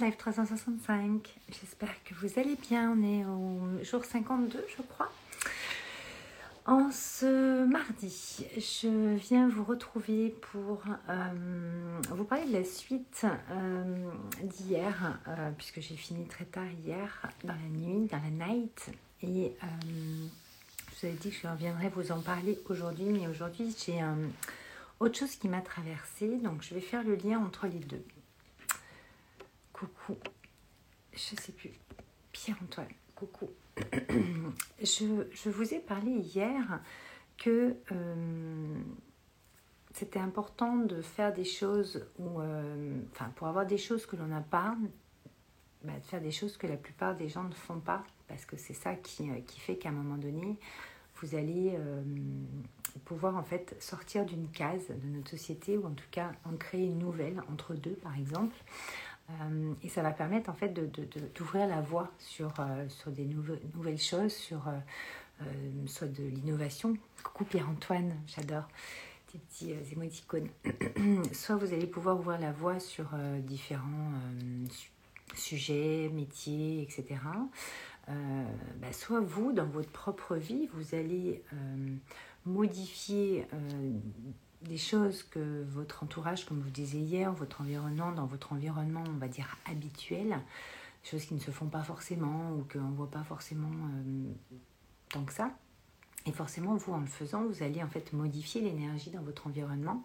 Live 365, j'espère que vous allez bien. On est au jour 52, je crois. En ce mardi, je viens vous retrouver pour euh, vous parler de la suite euh, d'hier, euh, puisque j'ai fini très tard hier, dans la nuit, dans la night. Et je vous avais dit que je reviendrai vous en parler aujourd'hui, mais aujourd'hui j'ai autre chose qui m'a traversée, donc je vais faire le lien entre les deux coucou. Je sais plus. Pierre-Antoine, coucou. je, vous ai parlé hier que euh, c'était important de faire des choses où, euh, enfin, pour avoir des choses que l'on n'a pas, bah, de faire des choses que la plupart des gens ne font pas, parce que c'est ça qui, euh, qui fait qu'à un moment donné, vous allez pouvoir en fait sortir d'une case de notre société ou en tout cas en créer une nouvelle entre deux par exemple euh, et ça va permettre en fait d'ouvrir la voie sur, euh, sur des nouvelles choses, sur euh, soit de l'innovation. Coucou Pierre-Antoine, j'adore tes petits émoticônes. soit vous allez pouvoir ouvrir la voie sur différents sujets, métiers, etc. Bah, soit vous, dans votre propre vie, vous allez modifier des choses que votre entourage, comme vous disiez hier, votre environnement, dans votre environnement, on va dire habituel, des choses qui ne se font pas forcément ou qu'on ne voit pas forcément euh, tant que ça. Et forcément, vous, en le faisant, vous allez en fait modifier l'énergie dans votre environnement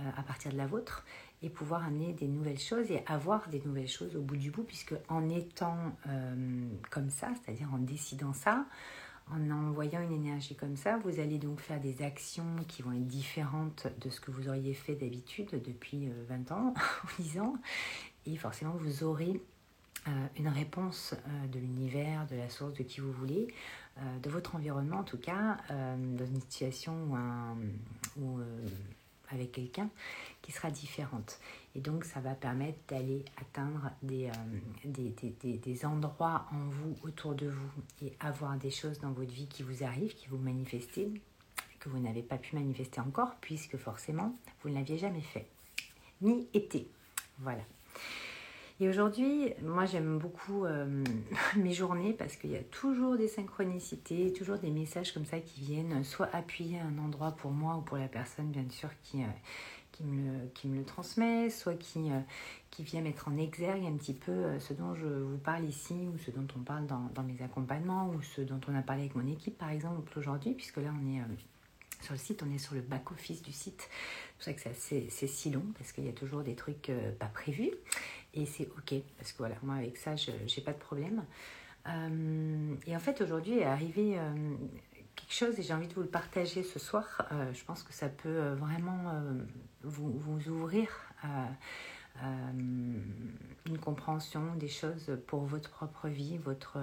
euh, à partir de la vôtre et pouvoir amener des nouvelles choses et avoir des nouvelles choses au bout du bout, puisque en étant euh, comme ça, c'est-à-dire en décidant ça, en envoyant une énergie comme ça, vous allez donc faire des actions qui vont être différentes de ce que vous auriez fait d'habitude depuis 20 euh, ans ou 10 ans. Et forcément, vous aurez euh, une réponse euh, de l'univers, de la source, de qui vous voulez, de votre environnement en tout cas, dans une situation où, avec quelqu'un qui sera différente. Et donc, ça va permettre d'aller atteindre des, euh, des, endroits en vous, autour de vous, et avoir des choses dans votre vie qui vous arrivent, qui vous manifestent, que vous n'avez pas pu manifester encore, puisque forcément, vous ne l'aviez jamais fait, ni été. Voilà. Et aujourd'hui, moi j'aime beaucoup euh, mes journées parce qu'il y a toujours des synchronicités, toujours des messages comme ça qui viennent soit appuyer un endroit pour moi ou pour la personne bien sûr qui, euh, qui, me, le, transmet, soit qui, euh, qui vient mettre en exergue un petit peu ce dont je vous parle ici ou ce dont on parle dans, mes accompagnements ou ce dont on a parlé avec mon équipe par exemple aujourd'hui puisque là on est sur le site, on est sur le back-office du site. C'est pour ça que c'est si long parce qu'il y a toujours des trucs pas prévus et c'est ok parce que voilà, moi avec ça, je pas de problème. Euh, et en fait, aujourd'hui est arrivé euh, chose et j'ai envie de vous le partager ce soir. Euh, je pense que ça peut vraiment vous, vous, ouvrir une compréhension des choses pour votre propre vie, votre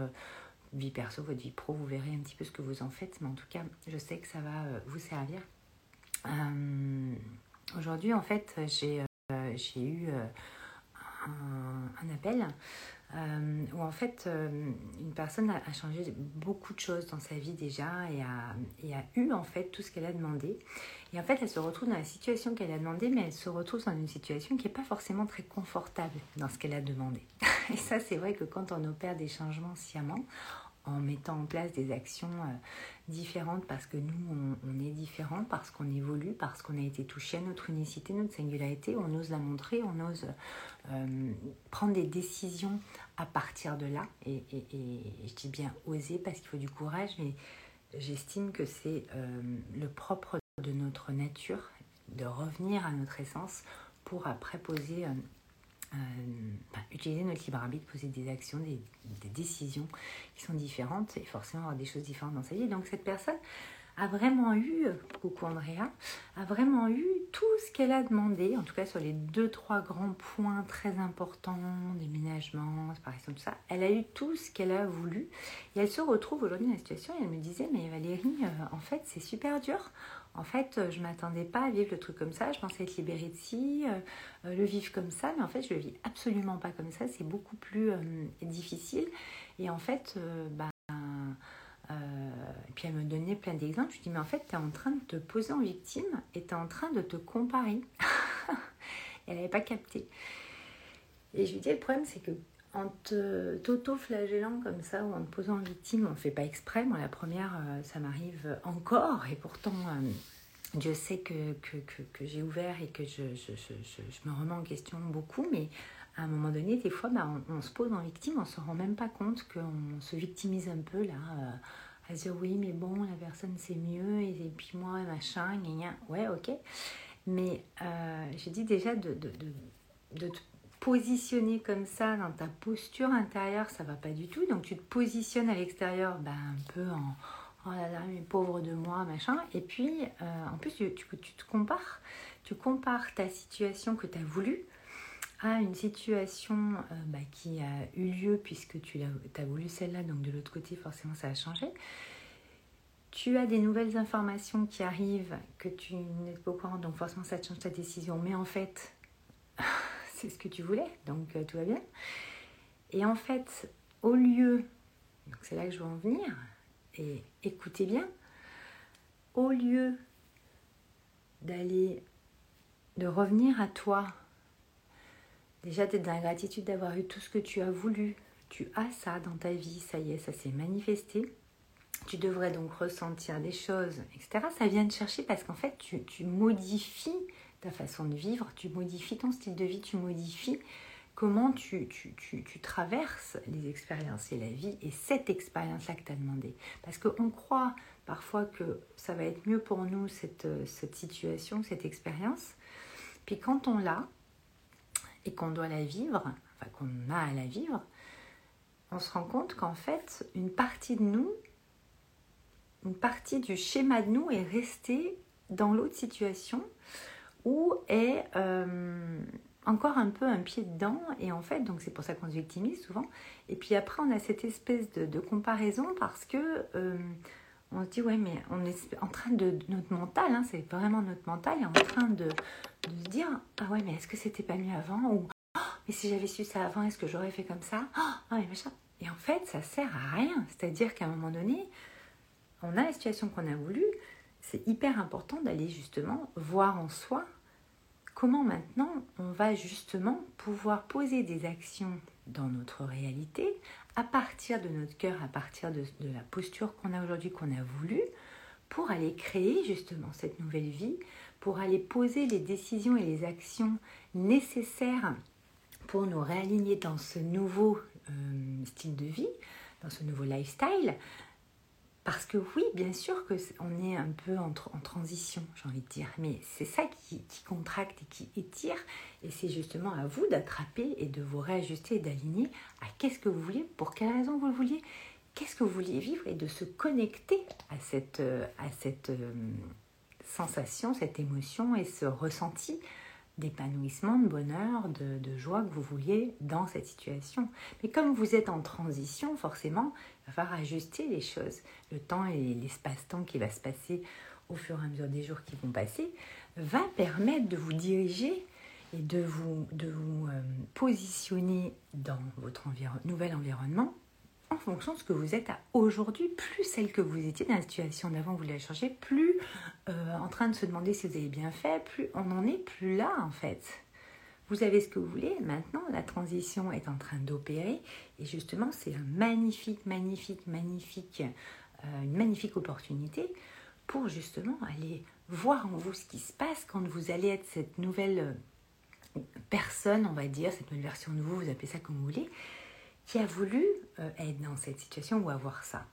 vie perso, votre vie pro. Vous verrez un petit peu ce que vous en faites, mais en tout cas, je sais que ça va vous servir. Aujourd'hui, en fait, j'ai eu un, appel euh, où en fait euh, une personne a, changé beaucoup de choses dans sa vie déjà et a, et a eu en fait tout ce qu'elle a demandé. Et en fait elle se retrouve dans la situation qu'elle a demandé, mais elle se retrouve dans une situation qui n'est pas forcément très confortable dans ce qu'elle a demandé. Et ça c'est vrai que quand on opère des changements sciemment, en mettant en place des actions euh, différentes parce que nous, on, est différents, parce qu'on évolue, parce qu'on a été touché à notre unicité, notre singularité, on ose la montrer, on ose euh, prendre des décisions à partir de là. Et, je dis bien oser parce qu'il faut du courage, mais j'estime que c'est euh, le propre de notre nature de revenir à notre essence pour après poser euh, bah, utiliser notre libre arbitre, poser des actions, des, décisions qui sont différentes et forcément avoir des choses différentes dans sa vie. Donc cette personne a vraiment eu, coucou Andrea, a vraiment eu tout ce qu'elle a demandé, en tout cas sur les deux, trois grands points très importants, déménagement, séparation, tout ça. Elle a eu tout ce qu'elle a voulu et elle se retrouve aujourd'hui dans la situation et elle me disait, mais Valérie, euh, en fait c'est super dur en fait, je ne m'attendais pas à vivre le truc comme ça. Je pensais être libérée de ci, euh, euh, le vivre comme ça, mais en fait, je le vis absolument pas comme ça. C'est beaucoup plus euh, difficile. Et en fait, bah, elle me donnait plein d'exemples. Je lui dis, mais en fait, tu es en train de te poser en victime et tu es en train de te comparer. elle n'avait pas capté. Et je lui dis, le problème, c'est que en t'auto-flagellant comme ça ou en te posant victime, on ne fait pas exprès. Moi, la première, euh, ça m'arrive encore. Et pourtant, euh, Dieu sait que, que, que, j'ai ouvert et que je, je, je, je, me remets en question beaucoup, mais à un moment donné, des fois, bah, on, se pose en victime, on ne se rend même pas compte qu'on se victimise un peu là, euh, à dire oui, mais bon, la personne c'est mieux, et, puis moi, machin, ouais, ok. Mais j'ai dit déjà de, de, de, de te positionner comme ça dans ta posture intérieure, ça va pas du tout. Donc tu te positionnes à l'extérieur, ben, un peu en oh là là, mais pauvre de moi, machin. Et puis euh, en plus, tu, te compares. Tu compares ta situation que tu as voulu à une situation euh, bah, qui a eu lieu puisque tu as, as voulu celle-là, donc de l'autre côté, forcément, ça a changé. Tu as des nouvelles informations qui arrivent que tu n'es pas au courant, donc forcément, ça te change ta décision. Mais en fait, c'est ce que tu voulais, donc euh, tout va bien. Et en fait, au lieu, c'est là que je veux en venir, et écoutez bien, au lieu d'aller, de revenir à toi, déjà d'être dans la gratitude d'avoir eu tout ce que tu as voulu, tu as ça dans ta vie, ça y est, ça s'est manifesté. Tu devrais donc ressentir des choses, etc. Ça vient te chercher parce qu'en fait, tu modifies ta façon de vivre, tu modifies ton style de vie, tu modifies comment tu, tu, tu, traverses les expériences et la vie et cette expérience-là que tu as demandé. Parce qu'on croit parfois que ça va être mieux pour nous, cette, cette situation, cette expérience. Puis quand on l'a et qu'on doit la vivre, enfin qu'on a à la vivre, on se rend compte qu'en fait, une partie de nous, une partie du schéma de nous est restée dans l'autre situation ou est euh, encore un peu un pied dedans. Et en fait, donc c'est pour ça qu'on se victimise souvent. Et puis après, on a cette espèce de, comparaison parce que euh, on se dit, ouais, mais on est en train de, notre mental, hein, c'est vraiment notre mental, est en train de, se dire, ah ouais, mais est-ce que c'était pas mieux avant? Ou, oh, mais si j'avais su ça avant, est-ce que j'aurais fait comme ça? Oh, machin. Et en fait, ça sert à rien. C'est-à-dire qu'à un moment donné, on a la situation qu'on a voulu, c'est hyper important d'aller justement voir en soi comment maintenant on va justement pouvoir poser des actions dans notre réalité à partir de notre cœur, à partir de, la posture qu'on a aujourd'hui, qu'on a voulu, pour aller créer justement cette nouvelle vie, pour aller poser les décisions et les actions nécessaires pour nous réaligner dans ce nouveau euh, style de vie, dans ce nouveau lifestyle, parce que oui, bien sûr que on est un peu en, transition, j'ai envie de dire, mais c'est ça qui, contracte et qui étire, et c'est justement à vous d'attraper et de vous réajuster et d'aligner à qu'est-ce que vous vouliez, pour quelle raison vous le vouliez, qu'est-ce que vous vouliez vivre, et de se connecter à cette, à cette euh, sensation, cette émotion et ce ressenti d'épanouissement, de bonheur, de, joie que vous vouliez dans cette situation. Mais comme vous êtes en transition, forcément, il va falloir ajuster les choses. Le temps et l'espace-temps qui va se passer au fur et à mesure des jours qui vont passer va permettre de vous diriger et de vous, de vous euh, positionner dans votre nouvel environnement en fonction de ce que vous êtes à aujourd'hui, plus celle que vous étiez dans la situation d'avant, vous l'avez changé, plus euh, en train de se demander si vous avez bien fait, plus on n'en est plus là en fait. Vous avez ce que vous voulez, maintenant la transition est en train d'opérer et justement c'est un magnifique, magnifique, magnifique, euh, une magnifique opportunité pour justement aller voir en vous ce qui se passe quand vous allez être cette nouvelle personne, on va dire, cette nouvelle version de vous, vous appelez ça comme vous voulez, qui a voulu euh, être dans cette situation ou avoir ça.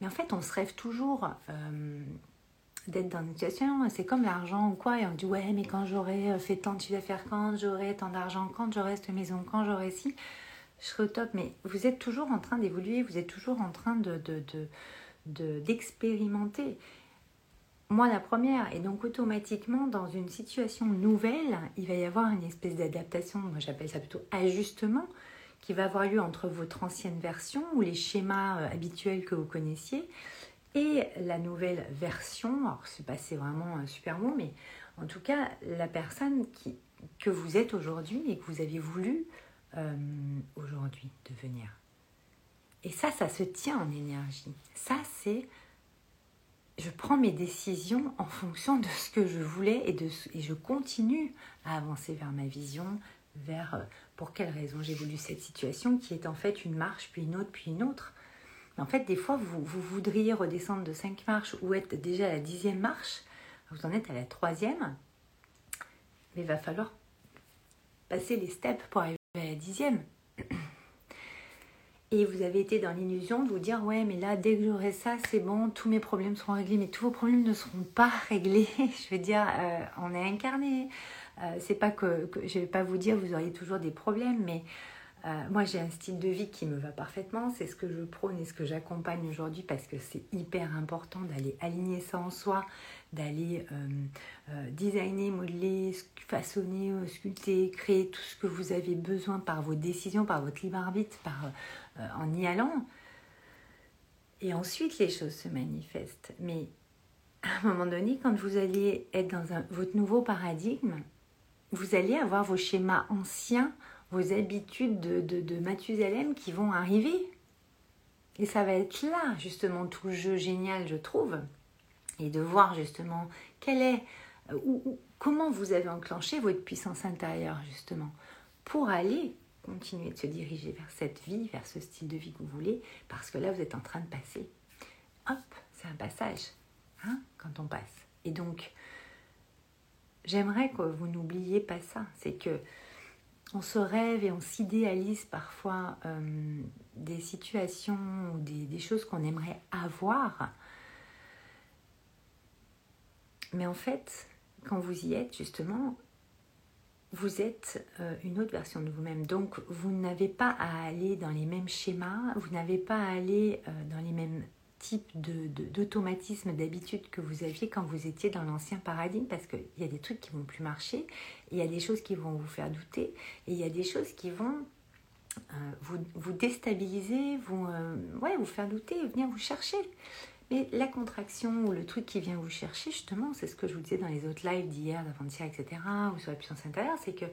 Mais en fait, on se rêve toujours euh, d'être dans une situation, c'est comme l'argent ou quoi, et on dit ouais, mais quand j'aurai euh, fait tant de chiffre d'affaires, quand j'aurai tant d'argent, quand j'aurai cette maison, quand j'aurai ci, je serai au top. Mais vous êtes toujours en train d'évoluer, vous êtes toujours en train de, d'expérimenter. De, moi, la première, et donc automatiquement, dans une situation nouvelle, il va y avoir une espèce d'adaptation, moi j'appelle ça plutôt ajustement, qui va avoir lieu entre votre ancienne version ou les schémas euh, habituels que vous connaissiez et la nouvelle version. Alors, c'est pas vraiment un super mot, mais en tout cas, la personne qui, que vous êtes aujourd'hui et que vous aviez voulu euh, aujourd'hui devenir. Et ça, ça se tient en énergie. Ça, c'est je prends mes décisions en fonction de ce que je voulais et, je continue à avancer vers ma vision, vers euh, pour quelle raison j'ai voulu cette situation qui est en fait une marche, puis une autre, puis une autre. Mais en fait, des fois, vous, vous voudriez redescendre de cinq marches ou être déjà à la dixième marche, vous en êtes à la troisième, mais il va falloir passer les steps pour arriver à la dixième. Et vous avez été dans l'illusion de vous dire ouais mais là dès que j'aurai ça c'est bon tous mes problèmes seront réglés mais tous vos problèmes ne seront pas réglés je veux dire euh, on est incarné euh, c'est pas que, je vais pas vous dire vous auriez toujours des problèmes mais euh, moi, j'ai un style de vie qui me va parfaitement. C'est ce que je prône et ce que j'accompagne aujourd'hui parce que c'est hyper important d'aller aligner ça en soi, d'aller designer, modeler, façonner, sculpter, créer tout ce que vous avez besoin par vos décisions, par votre libre arbitre, par, en y allant. Et ensuite, les choses se manifestent. Mais à un moment donné, quand vous allez être dans votre nouveau paradigme, vous allez avoir vos schémas anciens vos habitudes de, de, de Mathusalem qui vont arriver. Et ça va être là, justement, tout le jeu génial, je trouve. Et de voir, justement, quel est, euh, ou, comment vous avez enclenché votre puissance intérieure, justement, pour aller continuer de se diriger vers cette vie, vers ce style de vie que vous voulez, parce que là, vous êtes en train de passer. Hop, c'est un passage, hein, quand on passe. Et donc, j'aimerais que vous n'oubliez pas ça. C'est que on se rêve et on s'idéalise parfois euh, des situations ou des, choses qu'on aimerait avoir. Mais en fait, quand vous y êtes, justement, vous êtes euh, une autre version de vous-même. Donc, vous n'avez pas à aller dans les mêmes schémas, vous n'avez pas à aller euh, dans les mêmes type d'automatisme, de, d'habitude que vous aviez quand vous étiez dans l'ancien paradigme, parce qu'il y a des trucs qui vont plus marcher, il y a des choses qui vont vous faire douter, et il y a des choses qui vont euh, vous, vous, déstabiliser, ouais, vous faire douter, venir vous chercher. Mais la contraction ou le truc qui vient vous chercher, justement, c'est ce que je vous disais dans les autres lives d'hier, d'avant-hier, etc., ou sur la puissance intérieure, c'est que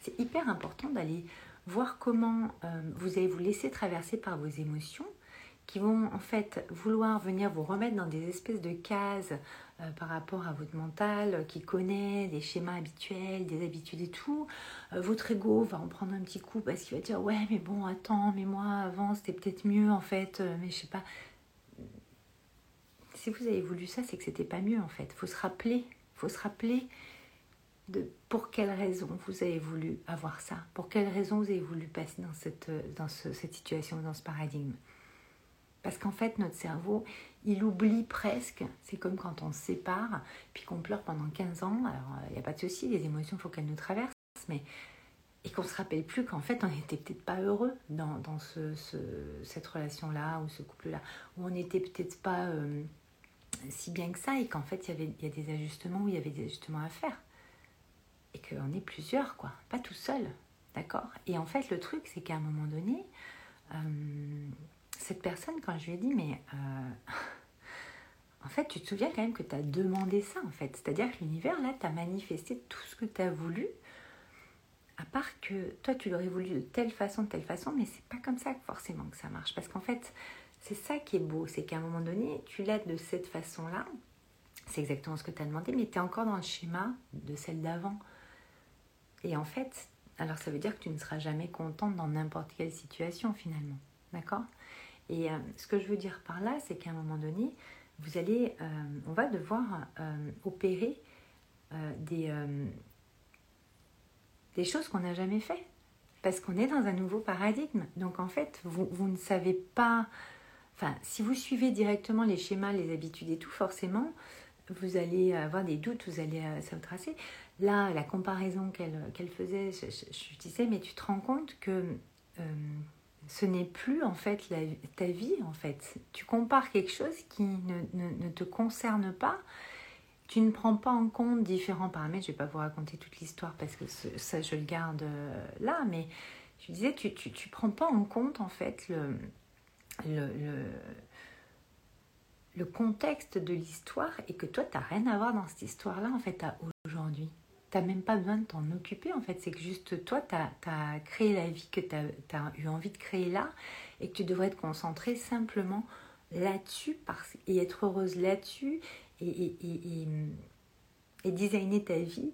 c'est hyper important d'aller voir comment euh, vous allez vous laisser traverser par vos émotions, qui vont en fait vouloir venir vous remettre dans des espèces de cases euh, par rapport à votre mental euh, qui connaît des schémas habituels, des habitudes et tout. Votre ego va en prendre un petit coup parce qu'il va dire ouais mais bon attends mais moi avant c'était peut-être mieux en fait mais je sais pas. Si vous avez voulu ça c'est que c'était pas mieux en fait. Faut se rappeler, faut se rappeler de pour quelle raison vous avez voulu avoir ça, pour quelle raison vous avez voulu passer dans cette, dans cette situation, dans ce paradigme. Parce qu'en fait, notre cerveau, il oublie presque. C'est comme quand on se sépare, puis qu'on pleure pendant 15 ans. Alors, il n'y a pas de souci, les émotions, il faut qu'elles nous traversent. Mais et qu'on se rappelle plus qu'en fait on n'était peut-être pas heureux dans, dans ce, cette relation-là ou ce couple-là, ou on n'était peut-être pas euh, si bien que ça et qu'en fait il y, avait, il y a des ajustements où il y avait des ajustements à faire. Et qu'on est plusieurs, quoi, pas tout seul, d'accord? Et en fait le truc c'est qu'à un moment donné, euh, cette personne, quand je lui ai dit, mais euh, en fait, tu te souviens quand même que tu as demandé ça, en fait? C'est-à-dire que l'univers, là, t'a manifesté tout ce que tu as voulu, à part que toi, tu l'aurais voulu de telle façon, de telle façon, mais c'est pas comme ça forcément que ça marche. Parce qu'en fait, c'est ça qui est beau, c'est qu'à un moment donné, tu l'as de cette façon-là, c'est exactement ce que tu as demandé, mais tu es encore dans le schéma de celle d'avant. Et en fait, alors ça veut dire que tu ne seras jamais contente dans n'importe quelle situation finalement. D'accord? Et euh, ce que je veux dire par là, c'est qu'à un moment donné, vous allez, euh, on va devoir euh, opérer des, choses qu'on n'a jamais fait. Parce qu'on est dans un nouveau paradigme. Donc en fait, vous ne savez pas... Enfin, si vous suivez directement les schémas, les habitudes et tout, forcément, vous allez avoir des doutes, vous allez se tracer. Là, la comparaison qu'elle faisait, je, disais, mais tu te rends compte que ce n'est plus en fait ta vie en fait. Tu compares quelque chose qui ne, te concerne pas. Tu ne prends pas en compte différents paramètres. Je ne vais pas vous raconter toute l'histoire parce que ça je le garde euh, là, mais je disais tu, tu, prends pas en compte en fait le, le, le, contexte de l'histoire et que toi tu n'as rien à voir dans cette histoire là en fait à aujourd'hui tu même pas besoin de t'en occuper en fait. C'est que juste toi, tu as, créé la vie que tu as, eu envie de créer là et que tu devrais te concentrer simplement là-dessus et être heureuse là-dessus et, et, et, designer ta vie,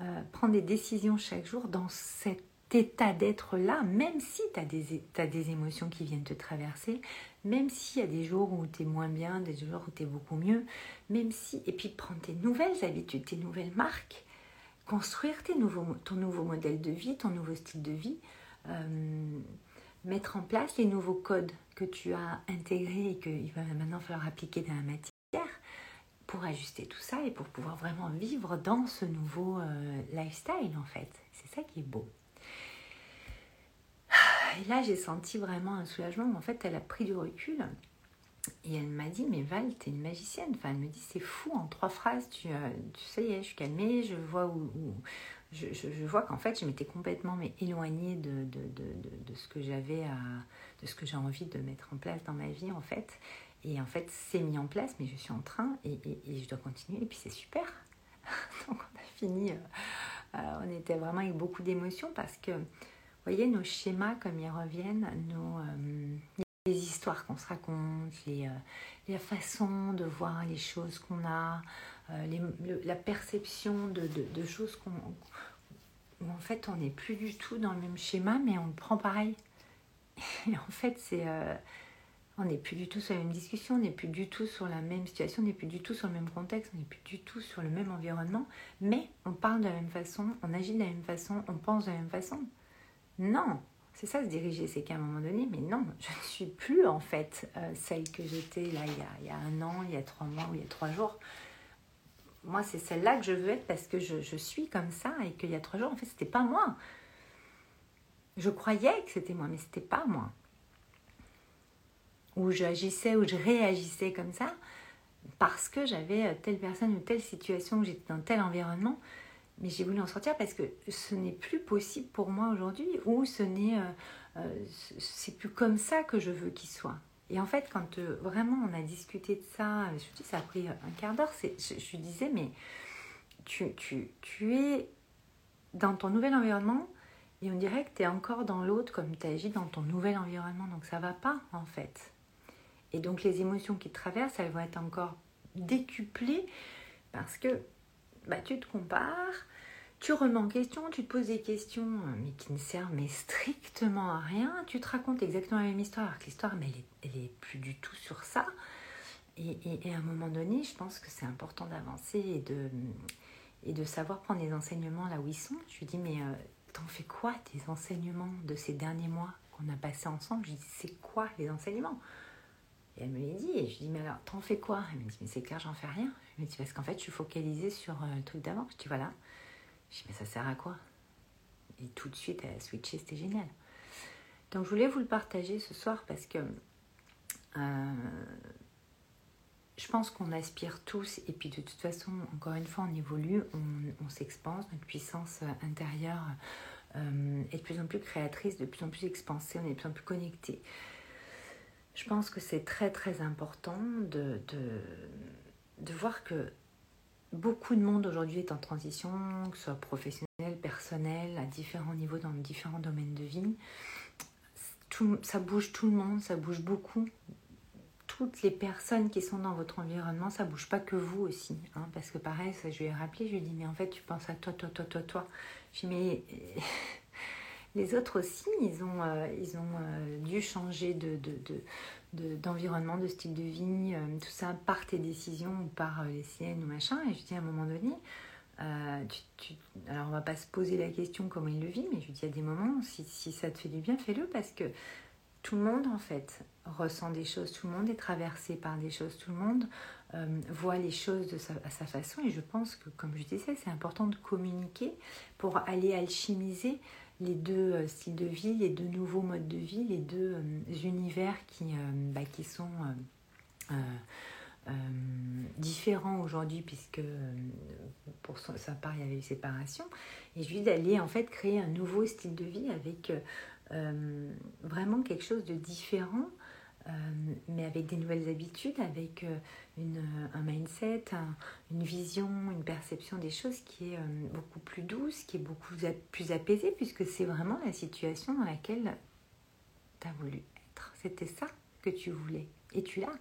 euh, prendre des décisions chaque jour dans cette état d'être là, même si tu as des, as des émotions qui viennent te traverser, même s'il y a des jours où tu es moins bien, des jours où tu es beaucoup mieux, même si, et puis prendre tes nouvelles habitudes, tes nouvelles marques, construire tes nouveaux, ton nouveau modèle de vie, ton nouveau style de vie, euh, mettre en place les nouveaux codes que tu as intégrés et qu'il va maintenant falloir appliquer dans la matière pour ajuster tout ça et pour pouvoir vraiment vivre dans ce nouveau euh, lifestyle en fait. C'est ça qui est beau. Et là, j'ai senti vraiment un soulagement. En fait, elle a pris du recul et elle m'a dit, mais Val, t'es une magicienne. Enfin, elle me dit, c'est fou, en trois phrases, tu, euh, tu sais, je suis calmée, je vois où, je, vois qu'en fait, je m'étais complètement mais, éloignée de, de, de, de ce que j'avais à, de ce que j'ai envie de mettre en place dans ma vie, en fait. Et en fait, c'est mis en place, mais je suis en train et, et, je dois continuer. Et puis, c'est super. Donc, on a fini. Euh, euh, on était vraiment avec beaucoup d'émotions parce que, voyez, nos schémas, comme ils reviennent, nos, les histoires qu'on se raconte, les, euh, la façon de voir les choses qu'on a, euh, la perception de, de, choses qu'on, où en fait on n'est plus du tout dans le même schéma, mais on le prend pareil. Et en fait, c'est, euh, on n'est plus du tout sur la même discussion, on n'est plus du tout sur la même situation, on n'est plus du tout sur le même contexte, on n'est plus du tout sur le même environnement, mais on parle de la même façon, on agit de la même façon, on pense de la même façon. Non, c'est ça se diriger, c'est qu'à un moment donné, mais non, je ne suis plus en fait euh, celle que j'étais là il y, a, un an, il y a trois mois ou il y a trois jours. Moi, c'est celle-là que je veux être parce que je, suis comme ça et qu'il y a trois jours, en fait, c'était pas moi. Je croyais que c'était moi, mais c'était pas moi. Ou j'agissais ou je réagissais comme ça parce que j'avais euh, telle personne ou telle situation, ou j'étais dans tel environnement mais j'ai voulu en sortir parce que ce n'est plus possible pour moi aujourd'hui ou ce n'est euh, euh, plus comme ça que je veux qu'il soit. Et en fait, quand euh, vraiment on a discuté de ça, je dis ça a pris un quart d'heure, je, je disais mais tu, tu, tu es dans ton nouvel environnement et on dirait que tu es encore dans l'autre comme tu agis dans ton nouvel environnement. Donc ça va pas en fait. Et donc les émotions qui te traversent, elles vont être encore décuplées parce que bah, tu te compares, tu remets en question, tu te poses des questions euh, mais qui ne servent mais strictement à rien, tu te racontes exactement la même histoire, alors que l'histoire mais elle est, est plus du tout sur ça. Et, à un moment donné, je pense que c'est important d'avancer et de, et de savoir prendre les enseignements là où ils sont. Je lui dis mais euh, t'en fais quoi tes enseignements de ces derniers mois qu'on a passés ensemble? Je lui dis c'est quoi les enseignements? Et elle me l'a dit, et je dis, mais alors, t'en fais quoi? Elle me dit, mais c'est clair, j'en fais rien. Je me dis, parce qu'en fait, je suis focalisée sur euh, le truc d'avant. Je dis, voilà. Je dis, mais ça sert à quoi? Et tout de suite, elle a switché, c'était génial. Donc, je voulais vous le partager ce soir parce que euh, je pense qu'on aspire tous, et puis de toute façon, encore une fois, on évolue, on, s'expanse, notre puissance intérieure euh, est de plus en plus créatrice, de plus en plus expansée, on est de plus en plus connecté je pense que c'est très très important de, de, voir que beaucoup de monde aujourd'hui est en transition, que ce soit professionnel, personnel, à différents niveaux dans différents domaines de vie. Tout, ça bouge tout le monde, ça bouge beaucoup. Toutes les personnes qui sont dans votre environnement, ça bouge pas que vous aussi. Hein, parce que pareil, ça, je lui ai rappelé, je lui ai dit, mais en fait, tu penses à toi, toi, toi, toi, toi. Je dis, mais les autres aussi, ils ont, euh, euh, dû changer de, d'environnement, de, style de vie, euh, tout ça par tes décisions ou par les siennes ou machin. Et je dis à un moment donné, alors on va pas se poser la question comment il le vit, mais je dis à des moments, si, ça te fait du bien, fais-le parce que tout le monde en fait ressent des choses, tout le monde est traversé par des choses, tout le monde voit les choses à sa façon. Et je pense que, comme je disais, c'est important de communiquer pour aller alchimiser les deux euh, styles de vie, les deux nouveaux modes de vie, les deux euh, univers qui, euh, bah, sont différents aujourd'hui puisque pour sa part il y avait eu séparation. Et je lui d'aller en fait créer un nouveau style de vie avec vraiment quelque chose de différent euh, mais avec des nouvelles habitudes, avec euh, une, un mindset, une vision, une perception des choses qui est euh, beaucoup plus douce, qui est beaucoup plus apaisée, puisque c'est vraiment la situation dans laquelle tu as voulu être. C'était ça que tu voulais, et tu l'as.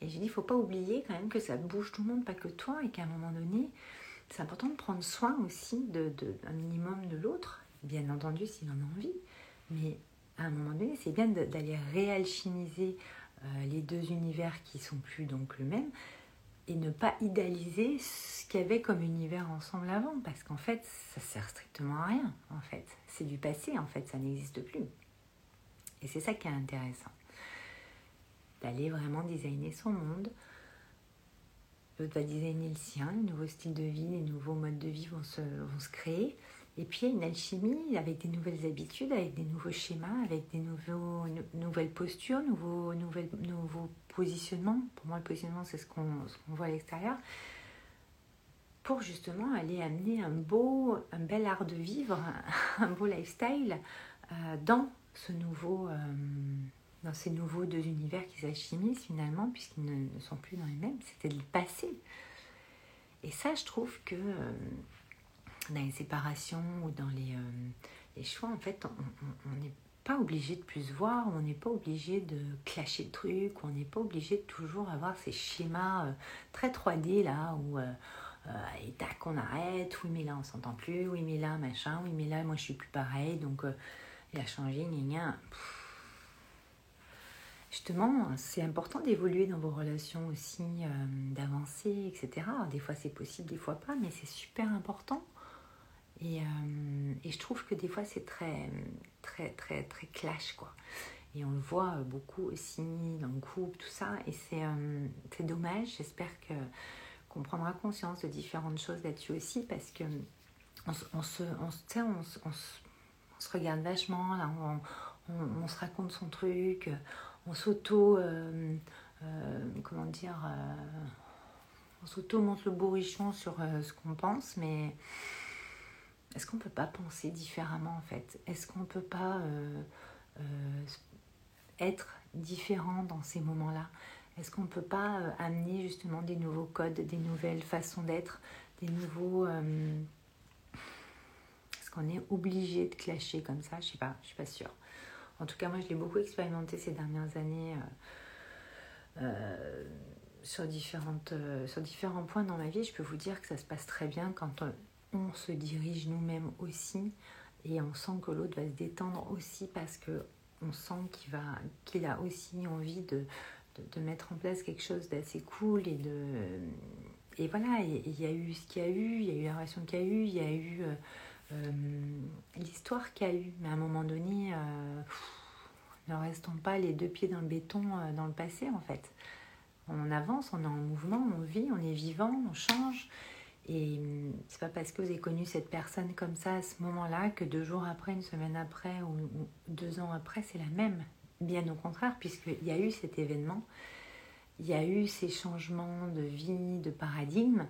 Et j'ai dit, il ne faut pas oublier quand même que ça bouge tout le monde, pas que toi, et qu'à un moment donné, c'est important de prendre soin aussi de, de, un minimum de l'autre, bien entendu s'il en a envie, mais à un moment donné, c'est bien d'aller réalchimiser euh, les deux univers qui sont plus donc le même et ne pas idéaliser ce qu'il y avait comme univers ensemble avant parce qu'en fait ça sert strictement à rien en fait. C'est du passé en fait ça n'existe plus. Et c'est ça qui est intéressant. D'aller vraiment designer son monde. L'autre va designer le sien, les nouveaux styles de vie, les nouveaux modes de vie vont se, vont se créer. Et puis il y a une alchimie avec des nouvelles habitudes, avec des nouveaux schémas, avec des nouveaux, nouvelles postures, nouveaux, nouvelles, nouveaux positionnements. Pour moi, le positionnement, c'est ce qu'on voit à l'extérieur. Pour justement aller amener un beau, un bel art de vivre, un beau lifestyle euh, dans ce nouveau, euh, dans ces nouveaux deux univers qui s'alchimisent finalement, puisqu'ils ne, sont plus dans les mêmes. C'était le passé. Et ça, je trouve que. Euh, dans les séparations ou dans les, euh, choix, en fait, on n'est pas obligé de plus voir, on n'est pas obligé de clasher le truc, on n'est pas obligé de toujours avoir ces schémas euh, très 3D là où euh, on arrête, oui mais là on s'entend plus, oui mais là machin, oui mais là moi je suis plus pareil, donc il a changé, gna gna. Justement, c'est important d'évoluer dans vos relations aussi, d'avancer, etc. des fois c'est possible, des fois pas, mais c'est super important et, euh, et, je trouve que des fois c'est très, très, très, très clash quoi. Et on le voit beaucoup aussi dans le groupe, tout ça. Et c'est euh, dommage. J'espère qu'on prendra conscience de différentes choses là-dessus aussi parce que on, se, on, on, se regarde vachement, là, on, se raconte son truc, on s'auto. Euh, comment dire On s'auto montre le bourrichon sur ce qu'on pense, mais est-ce qu'on ne peut pas penser différemment en fait? Est-ce qu'on ne peut pas euh, euh, être différent dans ces moments-là? Est-ce qu'on ne peut pas euh, amener justement des nouveaux codes, des nouvelles façons d'être, des nouveaux... Est-ce qu'on est obligé de clasher comme ça? Je sais pas, je suis pas sûre. En tout cas, moi, je l'ai beaucoup expérimenté ces dernières années sur, différents points dans ma vie. Je peux vous dire que ça se passe très bien quand on se dirige nous-mêmes aussi et on sent que l'autre va se détendre aussi parce que on sent qu'il va qu'il a aussi envie de, mettre en place quelque chose d'assez cool et de et voilà il y a eu ce qu'il y a eu il y a eu la relation qu'il y a eu il y a eu euh, euh, l'histoire qu'il y a eu. Mais à un moment donné euh, ne restons pas les deux pieds dans le béton dans le passé en fait. On avance on est en mouvement on vit on est vivant on change et hum, c'est pas parce que vous avez connu cette personne comme ça à ce moment-là que deux jours après, une semaine après ou, deux ans après, c'est la même. Bien au contraire, puisqu'il y a eu cet événement, il y a eu ces changements de vie, de paradigme,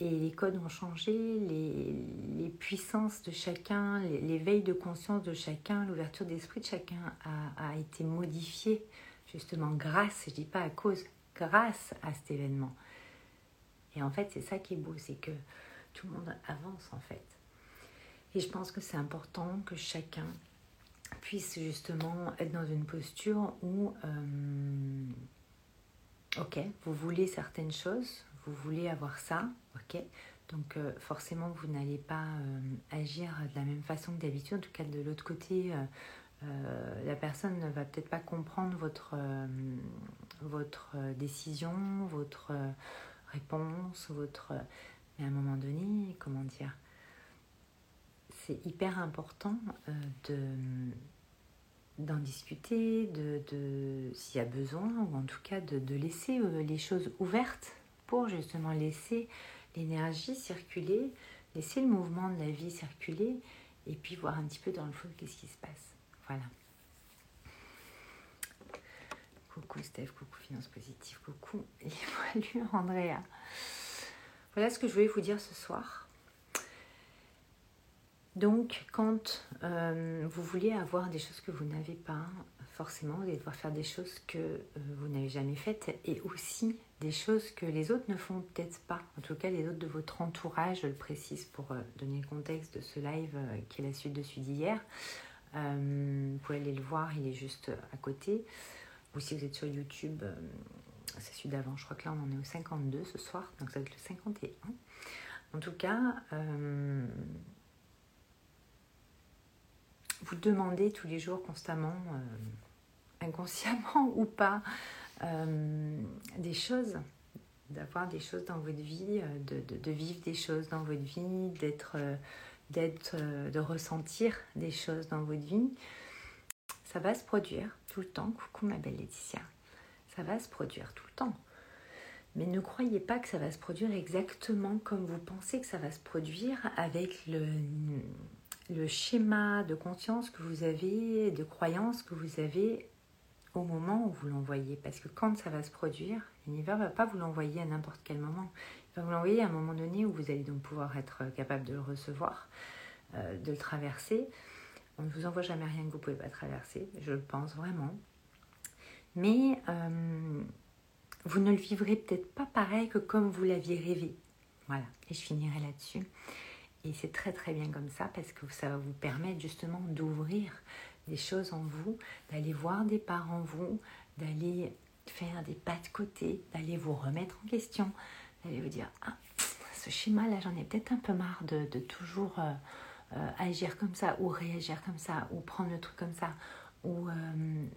et les codes ont changé, les, puissances de chacun, l'éveil de conscience de chacun, l'ouverture d'esprit de chacun a, a, été modifiée, justement grâce, je dis pas à cause, grâce à cet événement. Et en fait, c'est ça qui est beau, c'est que tout le monde avance en fait. Et je pense que c'est important que chacun puisse justement être dans une posture où, euh, ok, vous voulez certaines choses, vous voulez avoir ça, ok, donc euh, forcément vous n'allez pas euh, agir de la même façon que d'habitude, en tout cas de l'autre côté, la personne ne va peut-être pas comprendre votre, votre décision, votre réponse, votre... Mais à un moment donné, comment dire, c'est hyper important euh, de d'en discuter, de, de s'il y a besoin, ou en tout cas de, laisser euh, les choses ouvertes pour justement laisser l'énergie circuler, laisser le mouvement de la vie circuler, et puis voir un petit peu dans le fond qu'est-ce qui se passe. Voilà. Coucou Steph, coucou Finance Positive, coucou Salut Andrea. Voilà ce que je voulais vous dire ce soir. Donc, quand euh, vous voulez avoir des choses que vous n'avez pas, forcément, vous allez devoir faire des choses que euh, vous n'avez jamais faites et aussi des choses que les autres ne font peut-être pas. En tout cas, les autres de votre entourage, je le précise pour euh, donner le contexte de ce live qui est la suite de celui d'hier. vous pouvez aller le voir, il est juste à côté ou si vous êtes sur YouTube, euh, c'est celui d'avant. Je crois que là, on en est au 52 ce soir, donc ça va être le 51. En tout cas, euh, vous demandez tous les jours constamment, euh, inconsciemment ou pas, des choses, d'avoir des choses dans votre vie, de, de, vivre des choses dans votre vie, d'être, d'être, de ressentir des choses dans votre vie, ça va se produire tout le temps. Coucou ma belle Laetitia. Ça va se produire tout le temps. Mais ne croyez pas que ça va se produire exactement comme vous pensez que ça va se produire avec le, schéma de conscience que vous avez, de croyance que vous avez au moment où vous l'envoyez. Parce que quand ça va se produire, l'univers ne va pas vous l'envoyer à n'importe quel moment. Il va vous l'envoyer à un moment donné où vous allez donc pouvoir être capable de le recevoir, euh, de le traverser. On ne vous envoie jamais rien que vous ne pouvez pas traverser, je le pense vraiment. Mais euh, vous ne le vivrez peut-être pas pareil que comme vous l'aviez rêvé. Voilà, et je finirai là-dessus. Et c'est très très bien comme ça parce que ça va vous permettre justement d'ouvrir des choses en vous, d'aller voir des parts en vous, d'aller faire des pas de côté, d'aller vous remettre en question, d'aller vous dire ah, ce schéma-là, j'en ai peut-être un peu marre de, toujours euh, euh, agir comme ça, ou réagir comme ça, ou prendre le truc comme ça, ou euh,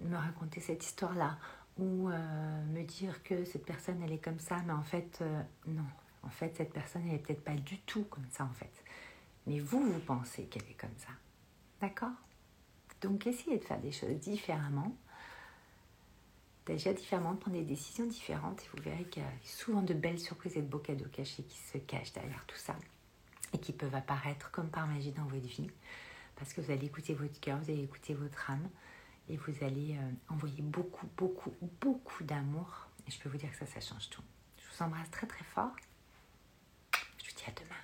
me raconter cette histoire-là, ou me dire que cette personne, elle est comme ça, mais en fait, non. En fait, cette personne, elle est peut-être pas du tout comme ça, en fait. Mais vous, vous pensez qu'elle est comme ça. D'accord? Donc, essayez de faire des choses différemment, d'agir différemment, de prendre des décisions différentes, et vous verrez qu'il y a souvent de belles surprises et de beaux cadeaux cachés qui se cachent derrière tout ça, et qui peuvent apparaître comme par magie dans votre vie, parce que vous allez écouter votre cœur, vous allez écouter votre âme, et vous allez euh, envoyer beaucoup, beaucoup, beaucoup d'amour. Et je peux vous dire que ça, ça change tout. Je vous embrasse très très fort. Je vous dis à demain.